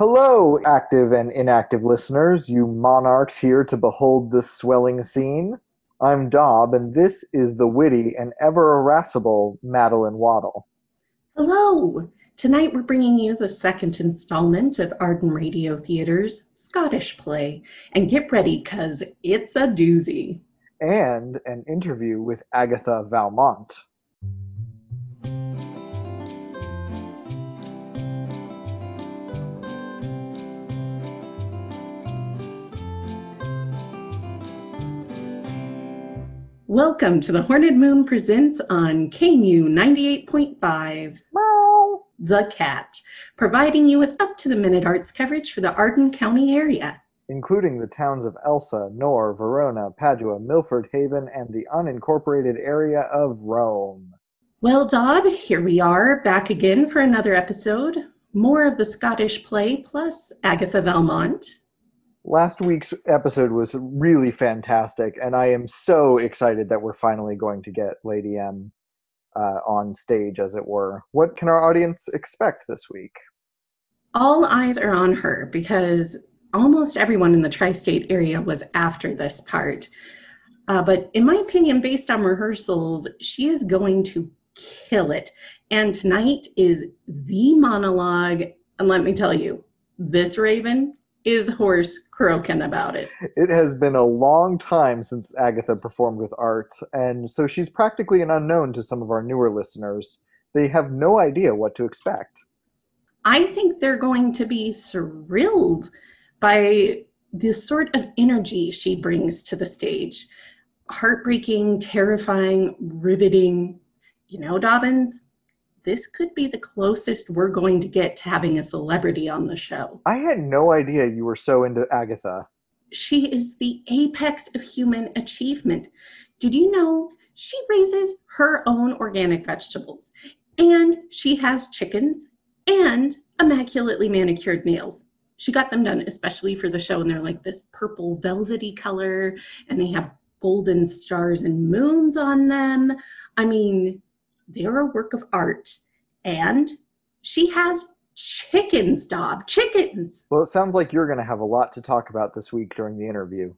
Hello, active and inactive listeners, you monarchs here to behold this swelling scene. I'm Daub, and this is the witty and ever irascible Madeline Waddle. Hello! Tonight we're bringing you the second installment of Arden Radio Theatre's Scottish play. And get ready, because it's a doozy. And an interview with Agatha Valmont. Welcome to the Horned Moon Presents on KMU 98.5. Meow. The Cat, providing you with up to the minute arts coverage for the Arden County area. including the towns of Elsinore, Verona, Padua, Milford Haven, and the unincorporated area of Rome. Well, Daub, here we are back again for another episode. More of the Scottish play plus Agatha Valmont. Last week's episode was really fantastic, and I am so excited that we're finally going to get Lady M uh, on stage, as it were. What can our audience expect this week? All eyes are on her because almost everyone in the tri state area was after this part. Uh, but in my opinion, based on rehearsals, she is going to kill it. And tonight is the monologue. And let me tell you, this Raven is hoarse croaking about it. It has been a long time since Agatha performed with art, and so she's practically an unknown to some of our newer listeners. They have no idea what to expect. I think they're going to be thrilled by the sort of energy she brings to the stage. Heartbreaking, terrifying, riveting. You know, Dobbins, this could be the closest we're going to get to having a celebrity on the show. I had no idea you were so into Agatha. She is the apex of human achievement. Did you know she raises her own organic vegetables and she has chickens and immaculately manicured nails? She got them done especially for the show, and they're like this purple velvety color, and they have golden stars and moons on them. I mean, they're a work of art. And she has chickens, Daub, chickens. Well, it sounds like you're going to have a lot to talk about this week during the interview.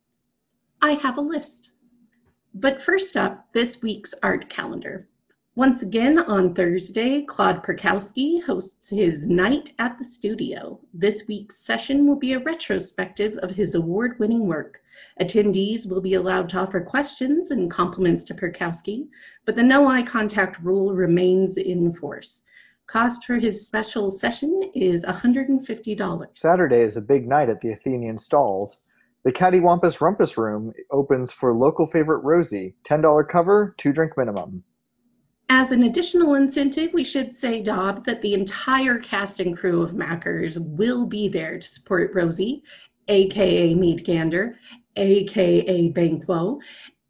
I have a list. But first up, this week's art calendar. Once again, on Thursday, Claude Perkowski hosts his Night at the Studio. This week's session will be a retrospective of his award winning work. Attendees will be allowed to offer questions and compliments to Perkowski, but the no eye contact rule remains in force. Cost for his special session is $150. Saturday is a big night at the Athenian Stalls. The Cattywampus Rumpus Room opens for local favorite Rosie. $10 cover, two drink minimum. As an additional incentive, we should say, Daub, that the entire cast and crew of Mackers will be there to support Rosie, aka Mead Gander, aka Banquo,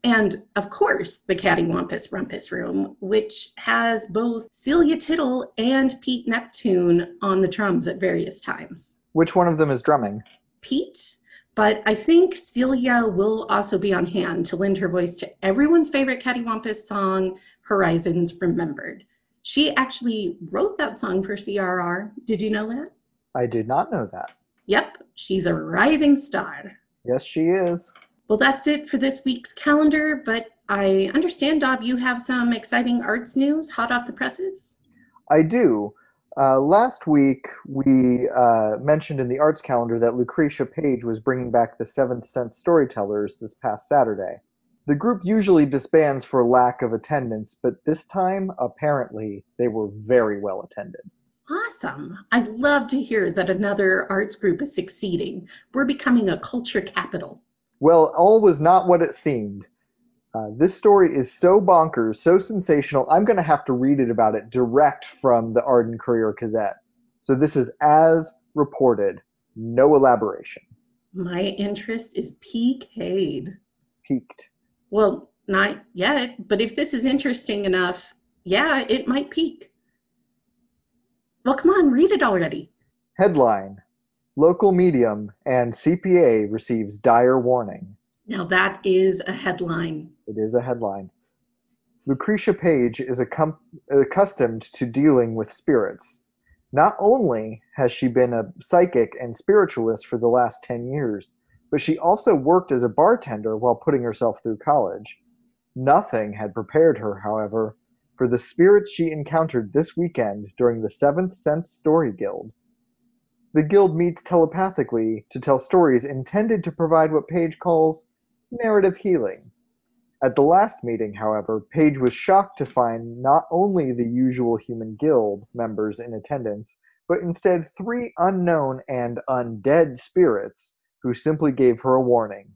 and of course the Cattywampus Rumpus Room, which has both Celia Tittle and Pete Neptune on the drums at various times. Which one of them is drumming? Pete, but I think Celia will also be on hand to lend her voice to everyone's favorite Cattywampus song, Horizons Remembered. She actually wrote that song for CRR. Did you know that? I did not know that. Yep, she's a rising star. Yes, she is. Well, that's it for this week's calendar, but I understand, Daub, you have some exciting arts news hot off the presses. I do. Uh, last week, we uh, mentioned in the arts calendar that Lucretia Page was bringing back the Seventh Sense Storytellers this past Saturday. The group usually disbands for lack of attendance, but this time, apparently, they were very well attended. Awesome. I'd love to hear that another arts group is succeeding. We're becoming a culture capital. Well, all was not what it seemed. Uh, this story is so bonkers, so sensational, I'm going to have to read it about it direct from the Arden Courier Gazette. So this is as reported, no elaboration. My interest is PK'd. Peaked. Well, not yet, but if this is interesting enough, yeah, it might peak. Well, come on, read it already. Headline Local medium and CPA receives dire warning. Now, that is a headline. It is a headline. Lucretia Page is accum- accustomed to dealing with spirits. Not only has she been a psychic and spiritualist for the last 10 years, but she also worked as a bartender while putting herself through college. Nothing had prepared her, however, for the spirits she encountered this weekend during the Seventh Sense Story Guild. The guild meets telepathically to tell stories intended to provide what Paige calls narrative healing. At the last meeting, however, Paige was shocked to find not only the usual human guild members in attendance, but instead three unknown and undead spirits who simply gave her a warning.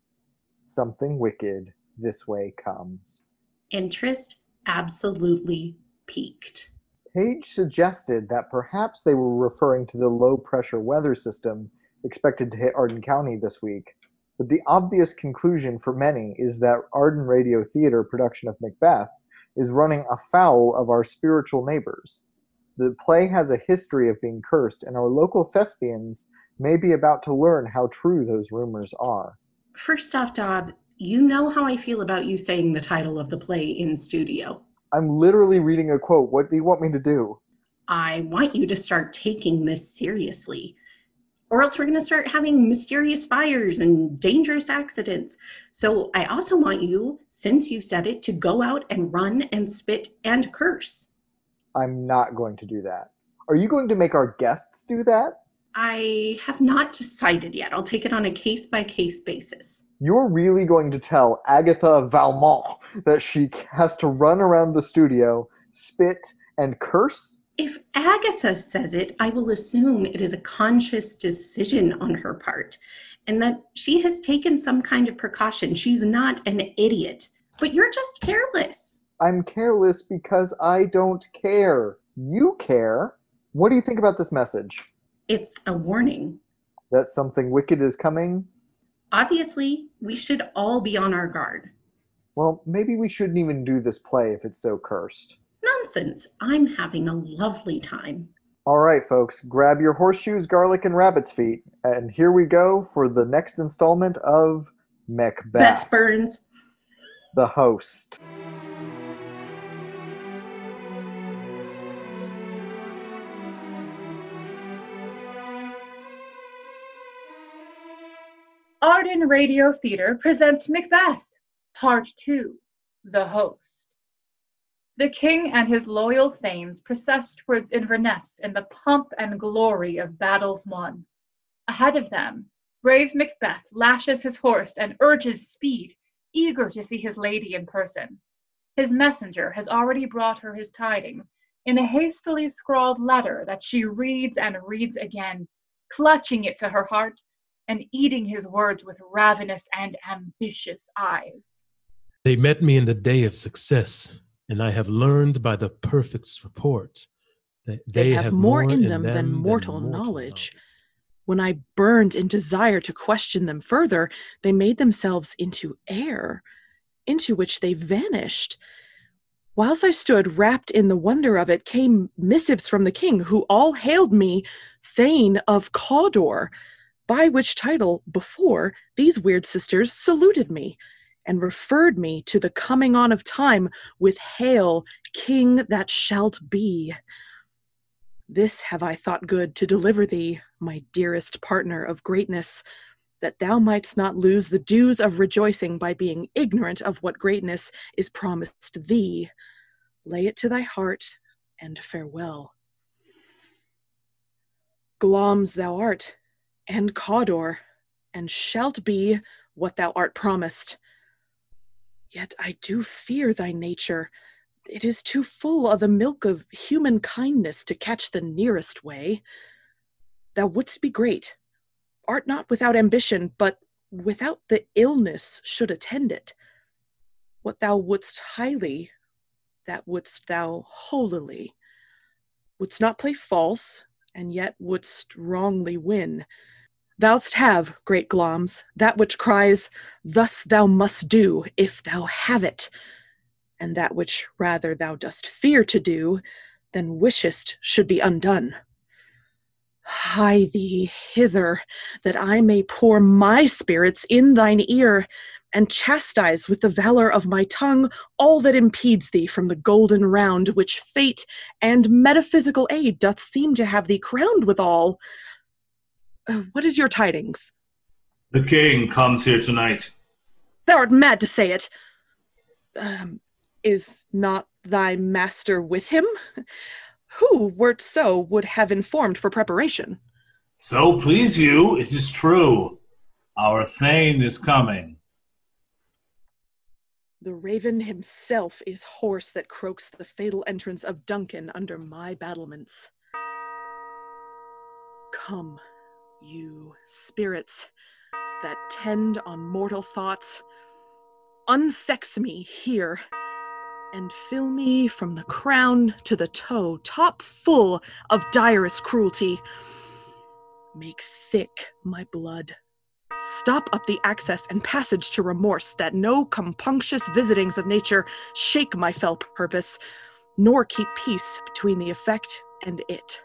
Something wicked this way comes. Interest absolutely peaked. Paige suggested that perhaps they were referring to the low pressure weather system expected to hit Arden County this week. But the obvious conclusion for many is that Arden Radio Theater production of Macbeth is running afoul of our spiritual neighbors. The play has a history of being cursed, and our local thespians may be about to learn how true those rumors are. First off, Daub, you know how I feel about you saying the title of the play in studio. I'm literally reading a quote. What do you want me to do? I want you to start taking this seriously. Or else we're going to start having mysterious fires and dangerous accidents. So I also want you, since you said it, to go out and run and spit and curse. I'm not going to do that. Are you going to make our guests do that? I have not decided yet. I'll take it on a case by case basis. You're really going to tell Agatha Valmont that she has to run around the studio, spit, and curse? If Agatha says it, I will assume it is a conscious decision on her part and that she has taken some kind of precaution. She's not an idiot, but you're just careless. I'm careless because I don't care. You care. What do you think about this message? It's a warning. That something wicked is coming? Obviously, we should all be on our guard. Well, maybe we shouldn't even do this play if it's so cursed. Nonsense. I'm having a lovely time. All right, folks, grab your horseshoes, garlic, and rabbit's feet, and here we go for the next installment of Macbeth. Beth Burns. The host. Arden Radio Theater presents Macbeth, Part 2 The Host. The king and his loyal thanes process towards Inverness in the pomp and glory of battles won. Ahead of them, brave Macbeth lashes his horse and urges speed, eager to see his lady in person. His messenger has already brought her his tidings in a hastily scrawled letter that she reads and reads again, clutching it to her heart and eating his words with ravenous and ambitious eyes. They met me in the day of success, and I have learned by the perfect's report that they, they, have, more in them, than mortal, knowledge. When I burned in desire to question them further, they made themselves into air, into which they vanished. Whilst I stood rapt in the wonder of it, came missives from the king, who all hailed me Thane of Cawdor by which title before these weird sisters saluted me and referred me to the coming on of time with hail king that shalt be. This have i thought good to deliver thee my dearest partner of greatness that thou mightst not lose the dues of rejoicing by being ignorant of what greatness is promised thee. Lay it to thy heart and farewell. Glamis thou art and Cawdor, and shalt be what thou art promised. Yet I do fear thy nature. It is too full of the milk of human kindness to catch the nearest way. Thou wouldst be great, art not without ambition, but without the illness should attend it. What thou wouldst highly, that wouldst thou holily. Wouldst not play false, and yet wouldst wrongly win. Thou'st have, great Glamis, that which cries, Thus thou must do, if thou have it, and that which rather thou dost fear to do, than wishest should be undone. Hie thee hither, that I may pour my spirits in thine ear, and chastise with the valor of my tongue all that impedes thee from the golden round which fate and metaphysical aid doth seem to have thee crowned withal. Uh, what is your tidings? The king comes here tonight. Thou art mad to say it. Um, is not thy master with him? Who, wert so, would have informed for preparation? So please you, it is true. Our Thane is coming. The raven himself is hoarse that croaks the fatal entrance of Duncan under my battlements. Come, you spirits that tend on mortal thoughts, unsex me here and fill me from the crown to the toe, top full of direst cruelty. Make thick my blood. Stop up the access and passage to remorse, that no compunctious visitings of nature shake my fell purpose, nor keep peace between the effect and it.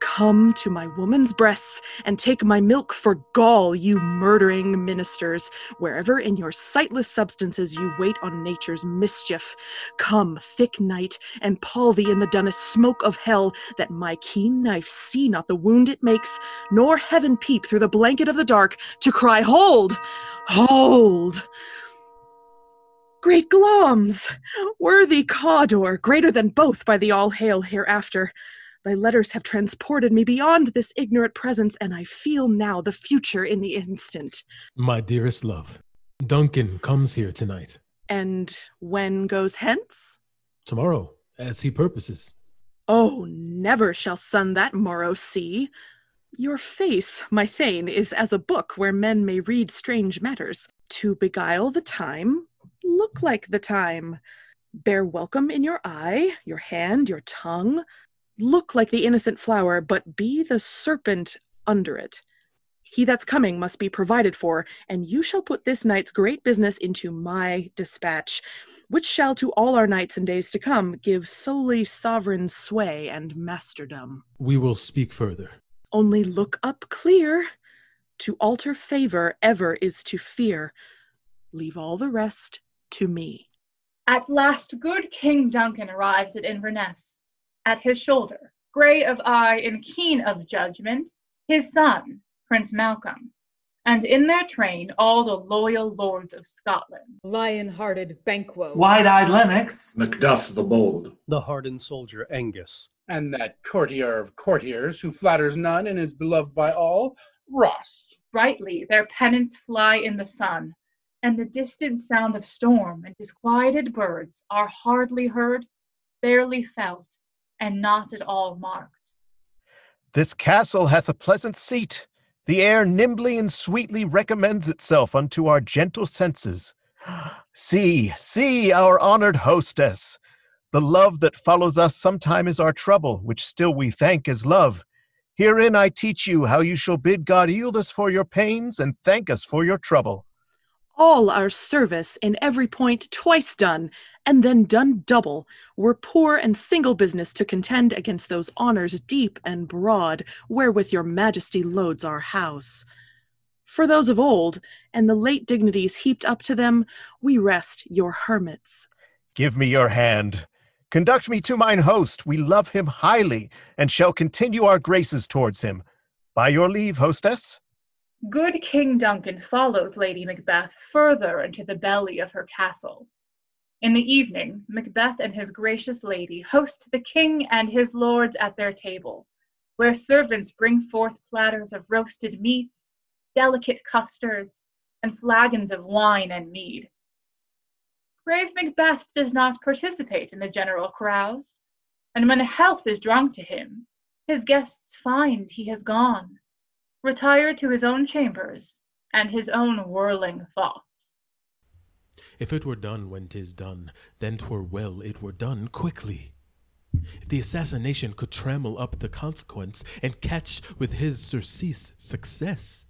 Come to my woman's breasts and take my milk for gall, you murdering ministers, wherever in your sightless substances you wait on nature's mischief. Come, thick night, and pall thee in the dunnest smoke of hell, that my keen knife see not the wound it makes, nor heaven peep through the blanket of the dark to cry, Hold! Hold! Great Glamis, worthy Cawdor, greater than both by the all hail hereafter. Thy letters have transported me beyond this ignorant presence, and I feel now the future in the instant. My dearest love, Duncan comes here tonight. And when goes hence? Tomorrow, as he purposes. Oh, never shall sun that morrow see. Your face, my Thane, is as a book where men may read strange matters. To beguile the time, look like the time. Bear welcome in your eye, your hand, your tongue, look like the innocent flower, but be the serpent under it. He that's coming must be provided for, and you shall put this night's great business into my dispatch, which shall to all our nights and days to come give solely sovereign sway and masterdom. We will speak further. Only look up clear. To alter favor ever is to fear. Leave all the rest to me. At last, good King Duncan arrives at Inverness at his shoulder, grey of eye and keen of judgment, his son, Prince Malcolm, and in their train all the loyal lords of Scotland. Lion-hearted Banquo, Wide-eyed Lennox, Macduff the Bold, the hardened soldier Angus, and that courtier of courtiers who flatters none and is beloved by all, Ross. Brightly their pennants fly in the sun, and the distant sound of storm and disquieted birds are hardly heard, barely felt, and not at all marked. This castle hath a pleasant seat. The air nimbly and sweetly recommends itself unto our gentle senses. See, see our honored hostess. The love that follows us sometime is our trouble, which still we thank as love. Herein I teach you how you shall bid God yield us for your pains and thank us for your trouble all our service in every point twice done, and then done double, were poor and single business to contend against those honors deep and broad, wherewith your majesty loads our house. For those of old, and the late dignities heaped up to them, we rest your hermits. Give me your hand. Conduct me to mine host. We love him highly, and shall continue our graces towards him. By your leave, hostess. Good King Duncan follows Lady Macbeth further into the belly of her castle. In the evening, Macbeth and his gracious lady host the king and his lords at their table, where servants bring forth platters of roasted meats, delicate custards, and flagons of wine and mead. Brave Macbeth does not participate in the general carouse, and when health is drunk to him, his guests find he has gone retired to his own chambers and his own whirling thoughts. If it were done when 'tis done, then 'twere well it were done quickly. If the assassination could trammel up the consequence and catch with his surcease success,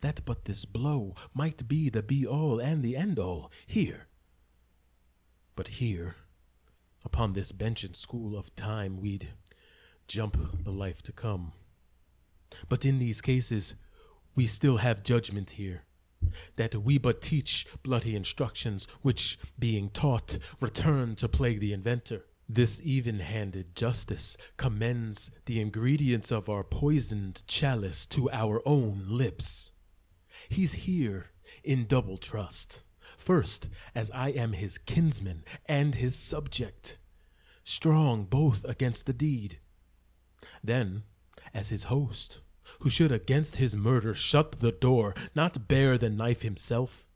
that but this blow might be the be all and the end all here. But here, upon this bench and school of time, we'd jump the life to come. But in these cases, we still have judgment here. that we but teach bloody instructions, which, being taught, return to plague the inventor. This even handed justice commends the ingredients of our poisoned chalice to our own lips. He's here in double trust. First, as I am his kinsman and his subject, strong both against the deed. Then, as his host, who should against his murder shut the door, not bear the knife himself.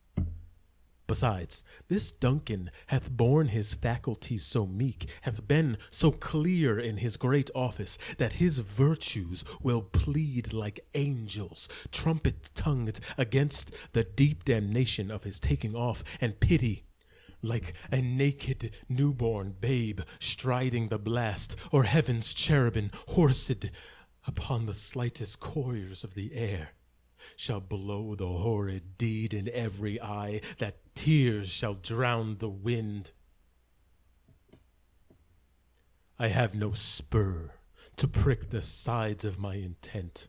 Besides, this Duncan hath borne his faculties so meek, hath been so clear in his great office, that his virtues will plead like angels, trumpet tongued against the deep damnation of his taking off, and pity like a naked newborn babe striding the blast, or heaven's cherubim horsed upon the slightest couriers of the air, shall blow the horrid deed in every eye, that tears shall drown the wind. I have no spur to prick the sides of my intent,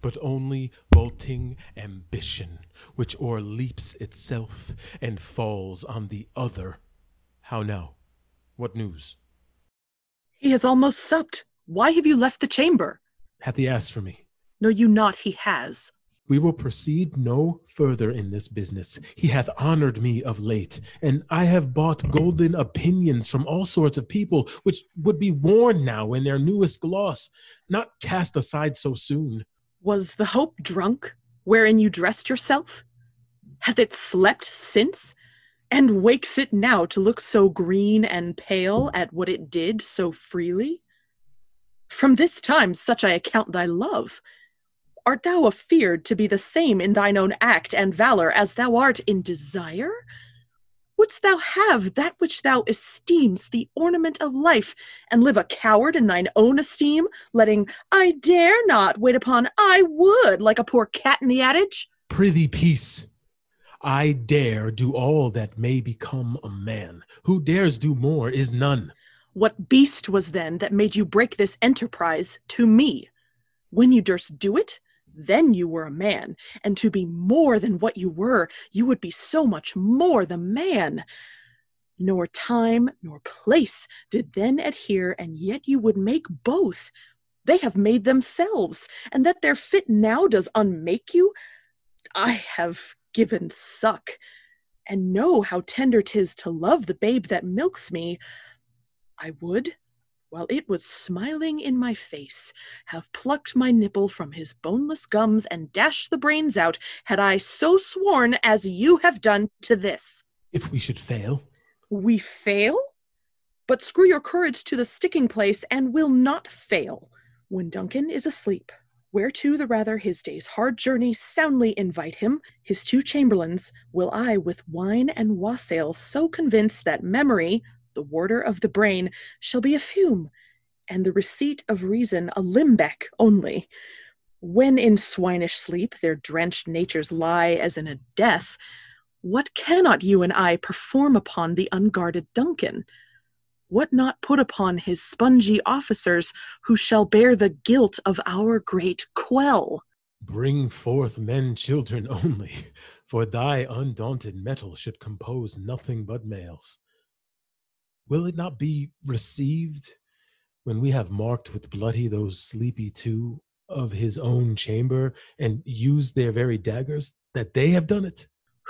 but only bolting ambition, which o'erleaps itself and falls on the other. How now? What news? He has almost supped. Why have you left the chamber? Hath he asked for me? Know you not he has? We will proceed no further in this business. He hath honored me of late, and I have bought golden opinions from all sorts of people, which would be worn now in their newest gloss, not cast aside so soon. Was the hope drunk, wherein you dressed yourself? Hath it slept since? And wakes it now to look so green and pale at what it did so freely? From this time such I account thy love. Art thou afeard to be the same in thine own act and valor as thou art in desire? Wouldst thou have that which thou esteems the ornament of life, and live a coward in thine own esteem, letting I dare not wait upon I would like a poor cat in the adage? Prithee, peace. I dare do all that may become a man. Who dares do more is none. What beast was then that made you break this enterprise to me? When you durst do it, then you were a man, and to be more than what you were, you would be so much more the man. Nor time nor place did then adhere, and yet you would make both. They have made themselves, and that their fit now does unmake you. I have given suck, and know how tender 'tis to love the babe that milks me. I would, while it was smiling in my face, have plucked my nipple from his boneless gums and dashed the brains out, had I so sworn as you have done to this. If we should fail? We fail? But screw your courage to the sticking place, and will not fail. When Duncan is asleep, whereto the rather his day's hard journey soundly invite him, his two chamberlains will I with wine and wassail so convince that memory, the warder of the brain, shall be a fume, and the receipt of reason a limbeck only. When in swinish sleep their drenched natures lie as in a death, what cannot you and I perform upon the unguarded Duncan? What not put upon his spongy officers who shall bear the guilt of our great quell? Bring forth men children only, for thy undaunted mettle should compose nothing but males. Will it not be received when we have marked with bloody those sleepy two of his own chamber and used their very daggers that they have done it?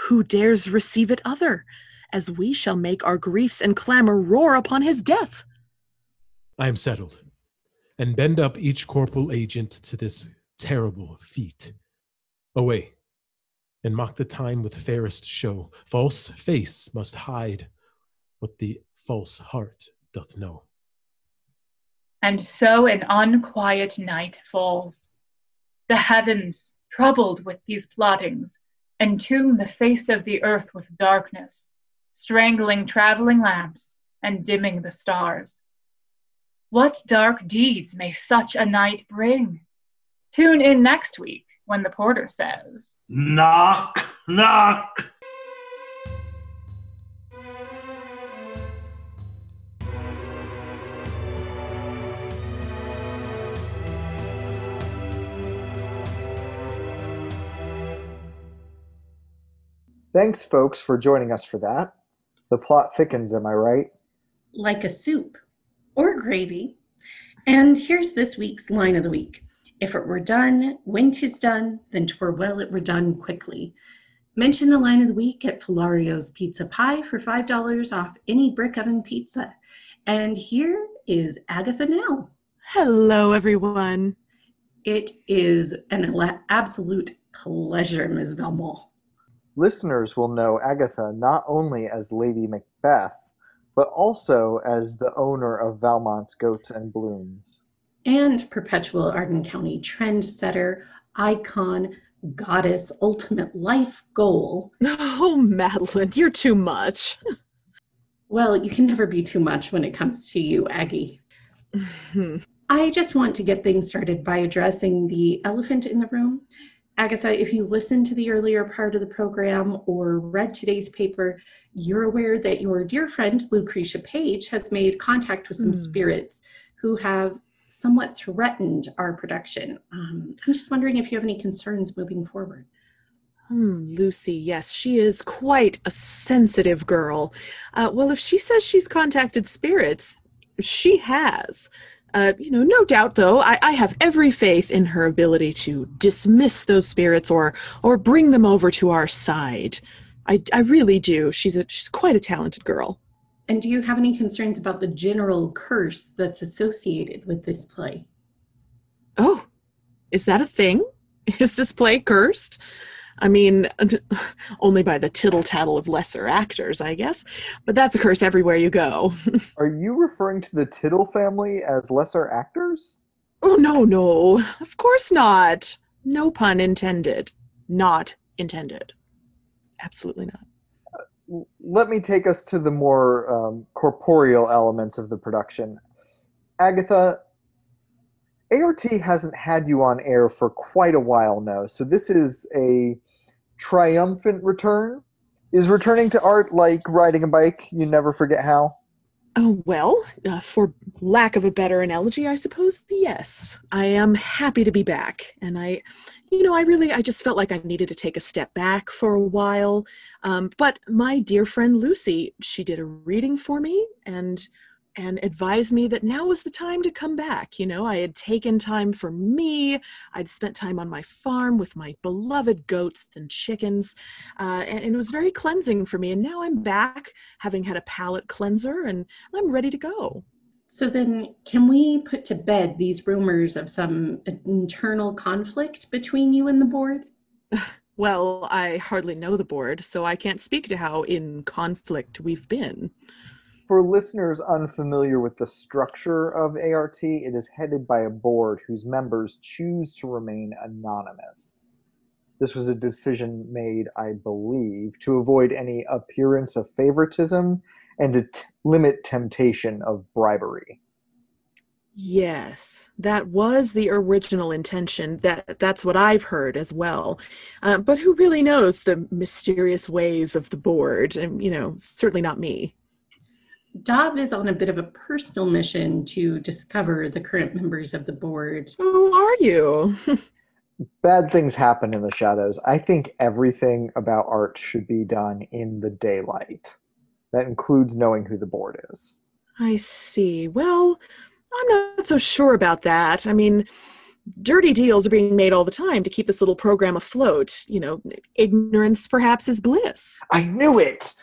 Who dares receive it other, as we shall make our griefs and clamor roar upon his death? I am settled, and bend up each corporal agent to this terrible feat. Away, and mock the time with fairest show. False face must hide what the false heart doth know. And so an unquiet night falls. The heavens, troubled with these plottings, entomb the face of the earth with darkness, strangling traveling lamps and dimming the stars. What dark deeds may such a night bring? Tune in next week when the porter says, Knock, knock. Thanks, folks, for joining us for that. The plot thickens, am I right? Like a soup or gravy. And here's this week's line of the week. If it were done when 'tis done, then 'twere well it were done quickly. Mention the line of the week at Filario's Pizza Pie for $5 off any brick oven pizza. And here is Agatha now. Hello, everyone. It is an absolute pleasure, Ms. Belmont. Listeners will know Agatha not only as Lady Macbeth, but also as the owner of Valmont's Goats and Blooms. And perpetual Arden County trendsetter, icon, goddess, ultimate life goal. Oh, Madeline, you're too much. Well, you can never be too much when it comes to you, Aggie. I just want to get things started by addressing the elephant in the room. Agatha, if you listened to the earlier part of the program or read today's paper, you're aware that your dear friend Lucretia Page has made contact with some Mm. spirits who have somewhat threatened our production. Um, I'm just wondering if you have any concerns moving forward. Hmm, Lucy, yes, she is quite a sensitive girl. Uh, well, if she says she's contacted spirits, she has. Uh, you know, no doubt, though, I, I have every faith in her ability to dismiss those spirits or or bring them over to our side. I, I really do. She's a she's quite a talented girl. And do you have any concerns about the general curse that's associated with this play? Oh, is that a thing? Is this play cursed? I mean, only by the tittle tattle of lesser actors, I guess. But that's a curse everywhere you go. Are you referring to the Tittle family as lesser actors? oh, no, no. Of course not. No pun intended. Not intended. Absolutely not. L- Let me take us to the more um, corporeal elements of the production. Agatha, ART hasn't had you on air for quite a while now, so this is a triumphant return. Is returning to art like riding a bike? You never forget how? Oh, well, uh, for lack of a better analogy, I suppose, yes. I am happy to be back. And I, you know, I really, I just felt like I needed to take a step back for a while. Um, but my dear friend Lucy, she did a reading for me and and advised me that now was the time to come back. You know, I had taken time for me. I'd spent time on my farm with my beloved goats and chickens, uh, and, and it was very cleansing for me. And now I'm back, having had a palate cleanser, and I'm ready to go. So then, can we put to bed these rumors of some internal conflict between you and the board? Well, I hardly know the board, so I can't speak to how in conflict we've been. For listeners unfamiliar with the structure of ART, it is headed by a board whose members choose to remain anonymous. This was a decision made, I believe, to avoid any appearance of favoritism and to t- limit temptation of bribery. Yes, that was the original intention. That that's what I've heard as well. Uh, but who really knows the mysterious ways of the board? And you know, certainly not me. Daub is on a bit of a personal mission to discover the current members of the board. Who are you? Bad things happen in the shadows. I think everything about art should be done in the daylight. That includes knowing who the board is. I see. Well, I'm not so sure about that. I mean, dirty deals are being made all the time to keep this little program afloat. You know, ignorance perhaps is bliss. I knew it!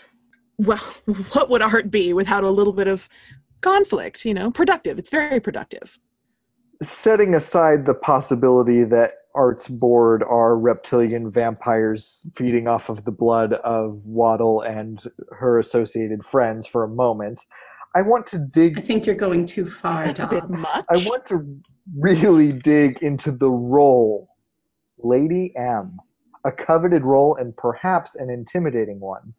Well, what would art be without a little bit of conflict? You know, productive. It's very productive. Setting aside the possibility that Art's board are reptilian vampires feeding off of the blood of Waddle and her associated friends for a moment, I want to dig I think you're going too far, That's a bit much. I want to really dig into the role, Lady M, a coveted role and perhaps an intimidating one.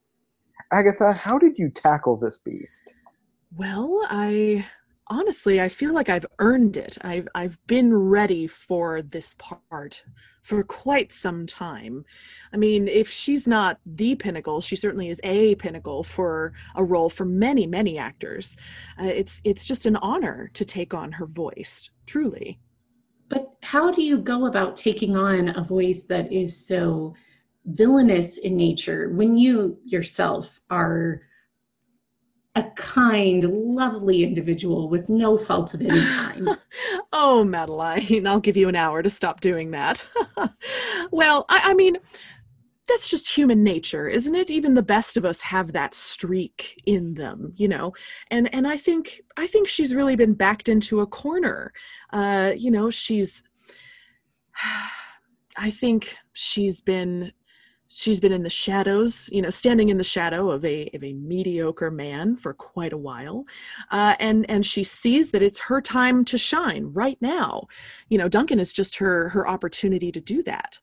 Agatha, how did you tackle this beast? Well, I honestly I feel like I've earned it. I've I've been ready for this part for quite some time. I mean, if she's not the pinnacle, she certainly is a pinnacle for a role for many many actors. Uh, it's it's just an honor to take on her voice, truly. But how do you go about taking on a voice that is so villainous in nature when you yourself are a kind, lovely individual with no faults of any kind. oh, Madeline, I'll give you an hour to stop doing that. well, I, I, mean, that's just human nature, isn't it? Even the best of us have that streak in them, you know. And and I think I think she's really been backed into a corner. Uh, you know, she's. I think she's been she's been in the shadows, you know, standing in the shadow of a of a mediocre man for quite a while, uh, and and she sees that it's her time to shine right now. You know, Duncan is just her her opportunity to do that.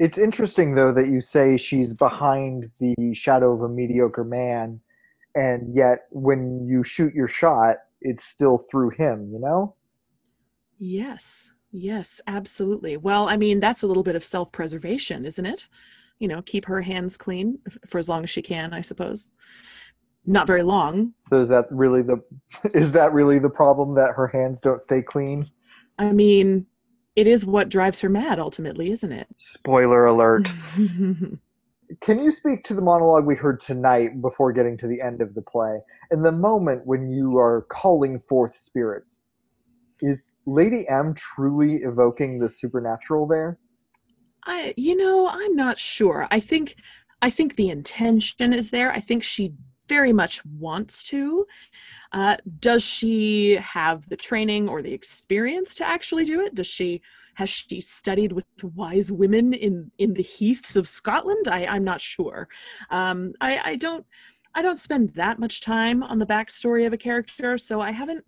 It's interesting though that you say she's behind the shadow of a mediocre man, and yet when you shoot your shot, it's still through him. You know. Yes, Yes, absolutely. Well, I mean, that's a little bit of self preservation, isn't it? You know, keep her hands clean for as long as she can, I suppose. Not very long. So is that really the is that really the problem that her hands don't stay clean? I mean, it is what drives her mad ultimately, isn't it? Spoiler alert. Can you speak to the monologue we heard tonight before getting to the end of the play? In the moment when you are calling forth spirits, is Lady M truly evoking the supernatural there? I you know, I'm not sure. I think I think the intention is there. I think she very much wants to. Uh, does she have the training or the experience to actually do it? Does she has she studied with wise women in in the heaths of Scotland? I, I'm not sure. Um, I, I don't I don't spend that much time on the backstory of a character, so I haven't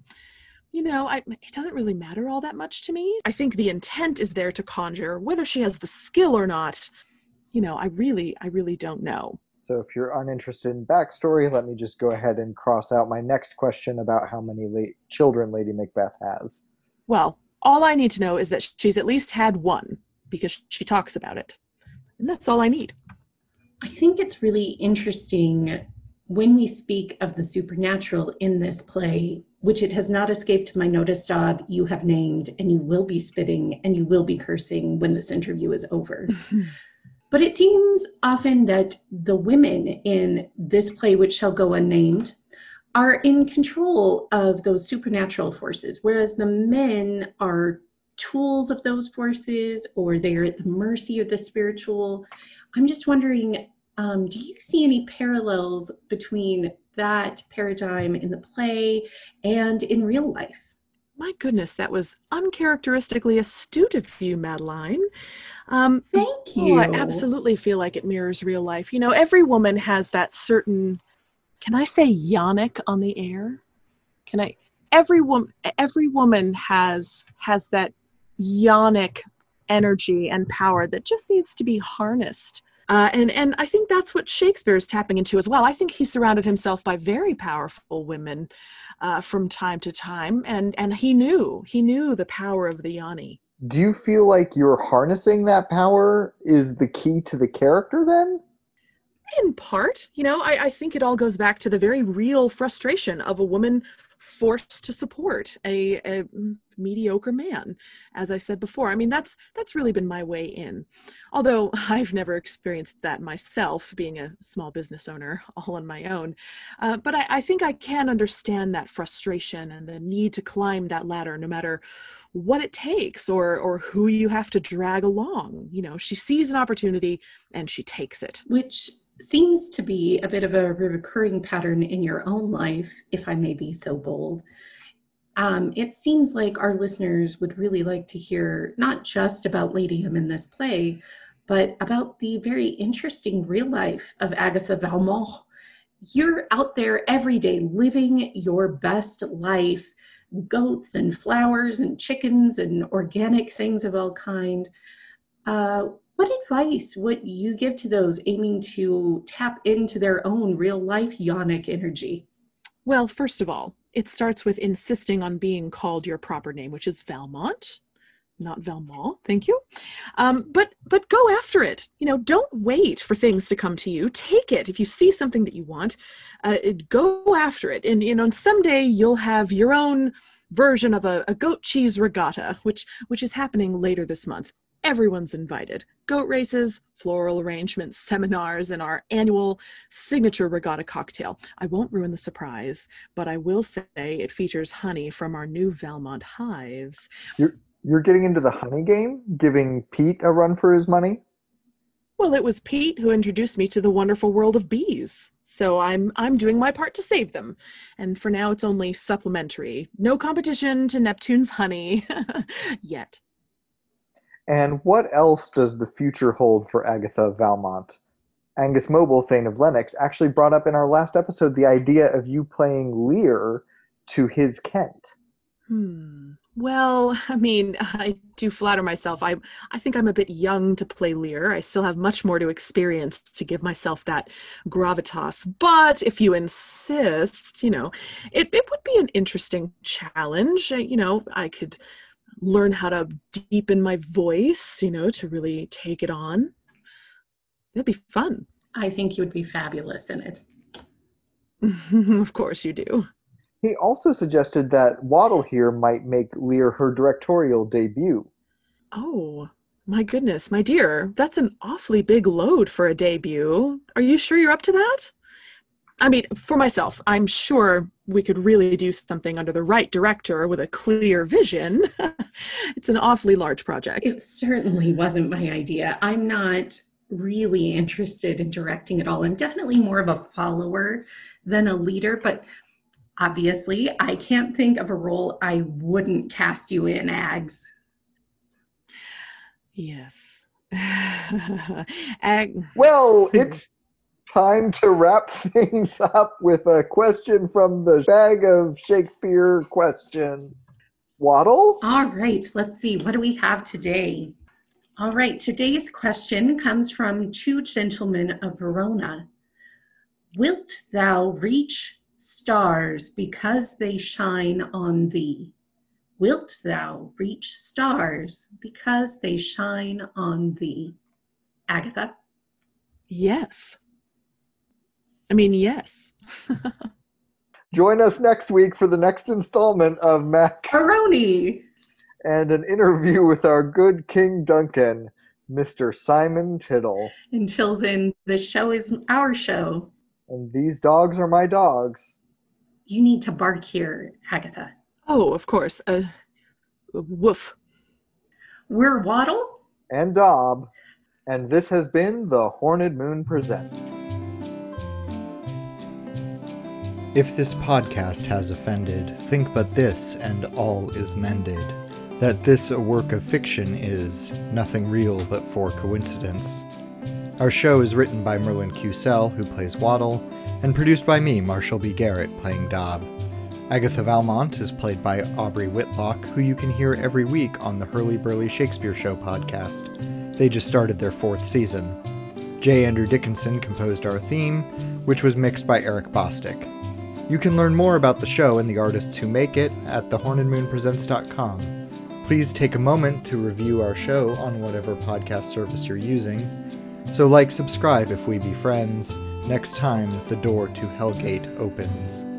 you know, I, it doesn't really matter all that much to me. I think the intent is there to conjure, whether she has the skill or not. You know, I really, I really don't know. So if you're uninterested in backstory, let me just go ahead and cross out my next question about how many late children Lady Macbeth has. Well, all I need to know is that she's at least had one because she talks about it. And that's all I need. I think it's really interesting when we speak of the supernatural in this play, which it has not escaped my notice Daub, you have named, and you will be spitting and you will be cursing when this interview is over. but it seems often that the women in this play, which shall go unnamed, are in control of those supernatural forces, whereas the men are tools of those forces or they're at the mercy of the spiritual. I'm just wondering um, do you see any parallels between that paradigm in the play and in real life? My goodness, that was uncharacteristically astute of you, Madeline. Um, Thank you. Oh, I absolutely feel like it mirrors real life. You know, every woman has that certain, can I say yonic on the air? Can I? Every woman, every woman has has that yonic energy and power that just needs to be harnessed uh, and and I think that's what Shakespeare is tapping into as well. I think he surrounded himself by very powerful women uh, from time to time, and and he knew he knew the power of the yoni. Do you feel like you're harnessing that power is the key to the character then? In part, you know, I, I think it all goes back to the very real frustration of a woman forced to support a, a, mediocre man as i said before. I mean that's that's really been my way in. Although i've never experienced that myself being a small business owner all on my own. Uh, but I, I think i can understand that frustration and the need to climb that ladder no matter what it takes or or who you have to drag along. You know she sees an opportunity and she takes it. Which seems to be a bit of a recurring pattern in your own life, if I may be so bold. Um, it seems like our listeners would really like to hear not just about Lady M in this play, but about the very interesting real life of Agatha Valmont. You're out there every day living your best life, goats and flowers and chickens and organic things of all kind. Uh, what advice would you give to those aiming to tap into their own real life yonic energy? Well, first of all, it starts with insisting on being called your proper name, which is Valmont, not Valmont. Thank you. Um, but but go after it. You know, don't wait for things to come to you. Take it. If you see something that you want, uh, go after it. And you know, someday you'll have your own version of a, a goat cheese regatta, which which is happening later this month Everyone's invited. Goat races, floral arrangements, seminars, and our annual signature regatta cocktail. I won't ruin the surprise, but I will say it features honey from our new Valmont hives. You're you're getting into the honey game, giving Pete a run for his money. Well, it was Pete who introduced me to the wonderful world of bees. So I'm I'm doing my part to save them. And for now it's only supplementary. No competition to Neptune's honey yet. And what else does the future hold for Agatha Valmont? Angus Mobile, Thane of Lennox, actually brought up in our last episode the idea of you playing Lear to his Kent. Hmm. Well, I mean, I do flatter myself. I I think I'm a bit young to play Lear. I still have much more to experience to give myself that gravitas. But if you insist, you know, it, it would be an interesting challenge. Uh, You know, I could learn how to deepen my voice, you know, to really take it on. It'd be fun. I think you would be fabulous in it. of course you do. He also suggested that Waddle here might make Lear her directorial debut. Oh, my goodness, my dear, that's an awfully big load for a debut. Are you sure you're up to that? I mean, for myself, I'm sure we could really do something under the right director with a clear vision. it's an awfully large project. It certainly wasn't my idea. I'm not really interested in directing at all. I'm definitely more of a follower than a leader, but obviously, I can't think of a role I wouldn't cast you in, Ags. Yes. Ag- Well, it's time to wrap things up with a question from the bag of Shakespeare questions. Waddle? All right, let's see. What do we have today? All right, today's question comes from two gentlemen of Verona. Wilt thou reach stars because they shine on thee? Wilt thou reach stars because they shine on thee? Agatha? yes. I mean, yes. Join us next week for the next installment of Macaroni and an interview with our good King Duncan, Mr. Simon Tittle. Until then, the show is our show. And these dogs are my dogs. You need to bark here, Agatha. Oh, of course. Uh, woof. We're Waddle. And Daub. And this has been the Horned Moon Presents. If this podcast has offended, think but this, and all is mended. That this a work of fiction is, nothing real but for coincidence. Our show is written by Merlin Cusell, who plays Waddle, and produced by me, Marshall B. Garrett, playing Daub. Agatha Valmont is played by Aubrey Whitlock, who you can hear every week on the Hurly Burly Shakespeare Show podcast. They just started their fourth season. J. Andrew Dickinson composed our theme, which was mixed by Eric Bostick. You can learn more about the show and the artists who make it at thehornedmoonpresents.com. Please take a moment to review our show on whatever podcast service you're using. So, like, subscribe if we be friends. Next time, the door to Hellgate opens.